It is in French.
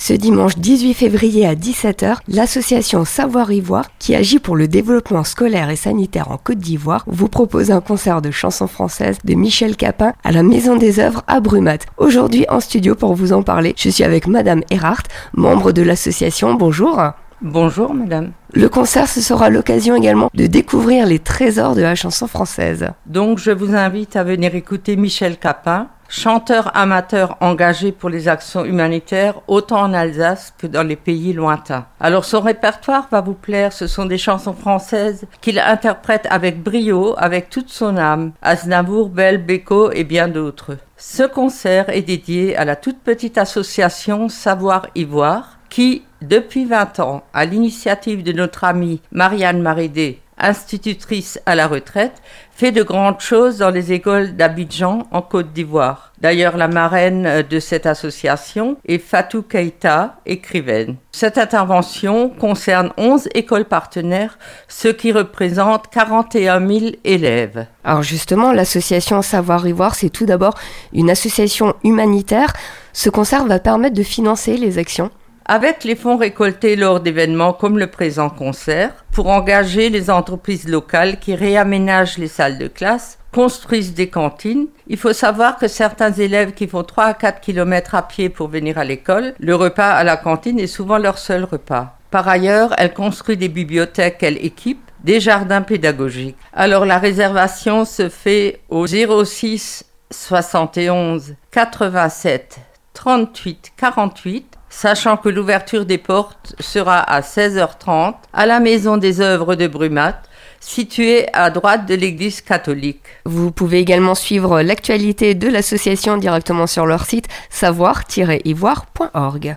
Ce dimanche 18 février à 17h, l'association Savoir Ivoire, qui agit pour le développement scolaire et sanitaire en Côte d'Ivoire, vous propose un concert de chansons françaises de Michel Capin à la Maison des Œuvres à Brumat. Aujourd'hui en studio pour vous en parler, je suis avec Madame Erhardt, membre de l'association. Bonjour. Bonjour madame. Le concert, ce sera l'occasion également de découvrir les trésors de la chanson française. Donc je vous invite à venir écouter Michel Capin, chanteur amateur engagé pour les actions humanitaires autant en Alsace que dans les pays lointains. Alors son répertoire va vous plaire, ce sont des chansons françaises qu'il interprète avec brio, avec toute son âme, Aznavour, Belle, Beko et bien d'autres. Ce concert est dédié à la toute petite association Savoir Ivoire qui, depuis 20 ans, à l'initiative de notre amie Marianne Marédé, institutrice à la retraite, fait de grandes choses dans les écoles d'Abidjan en Côte d'Ivoire. D'ailleurs, la marraine de cette association est Fatou Keita, écrivaine. Cette intervention concerne 11 écoles partenaires, ce qui représente 41 000 élèves. Alors justement, l'association Savoir Ivoire, c'est tout d'abord une association humanitaire. Ce concert va permettre de financer les actions avec les fonds récoltés lors d'événements comme le présent concert, pour engager les entreprises locales qui réaménagent les salles de classe, construisent des cantines. Il faut savoir que certains élèves qui font 3 à 4 km à pied pour venir à l'école, le repas à la cantine est souvent leur seul repas. Par ailleurs, elle construit des bibliothèques qu'elle équipe, des jardins pédagogiques. Alors la réservation se fait au 06 71 87 38 48 sachant que l'ouverture des portes sera à 16h30 à la Maison des œuvres de Brumat, située à droite de l'église catholique. Vous pouvez également suivre l'actualité de l'association directement sur leur site savoir-ivoire.org.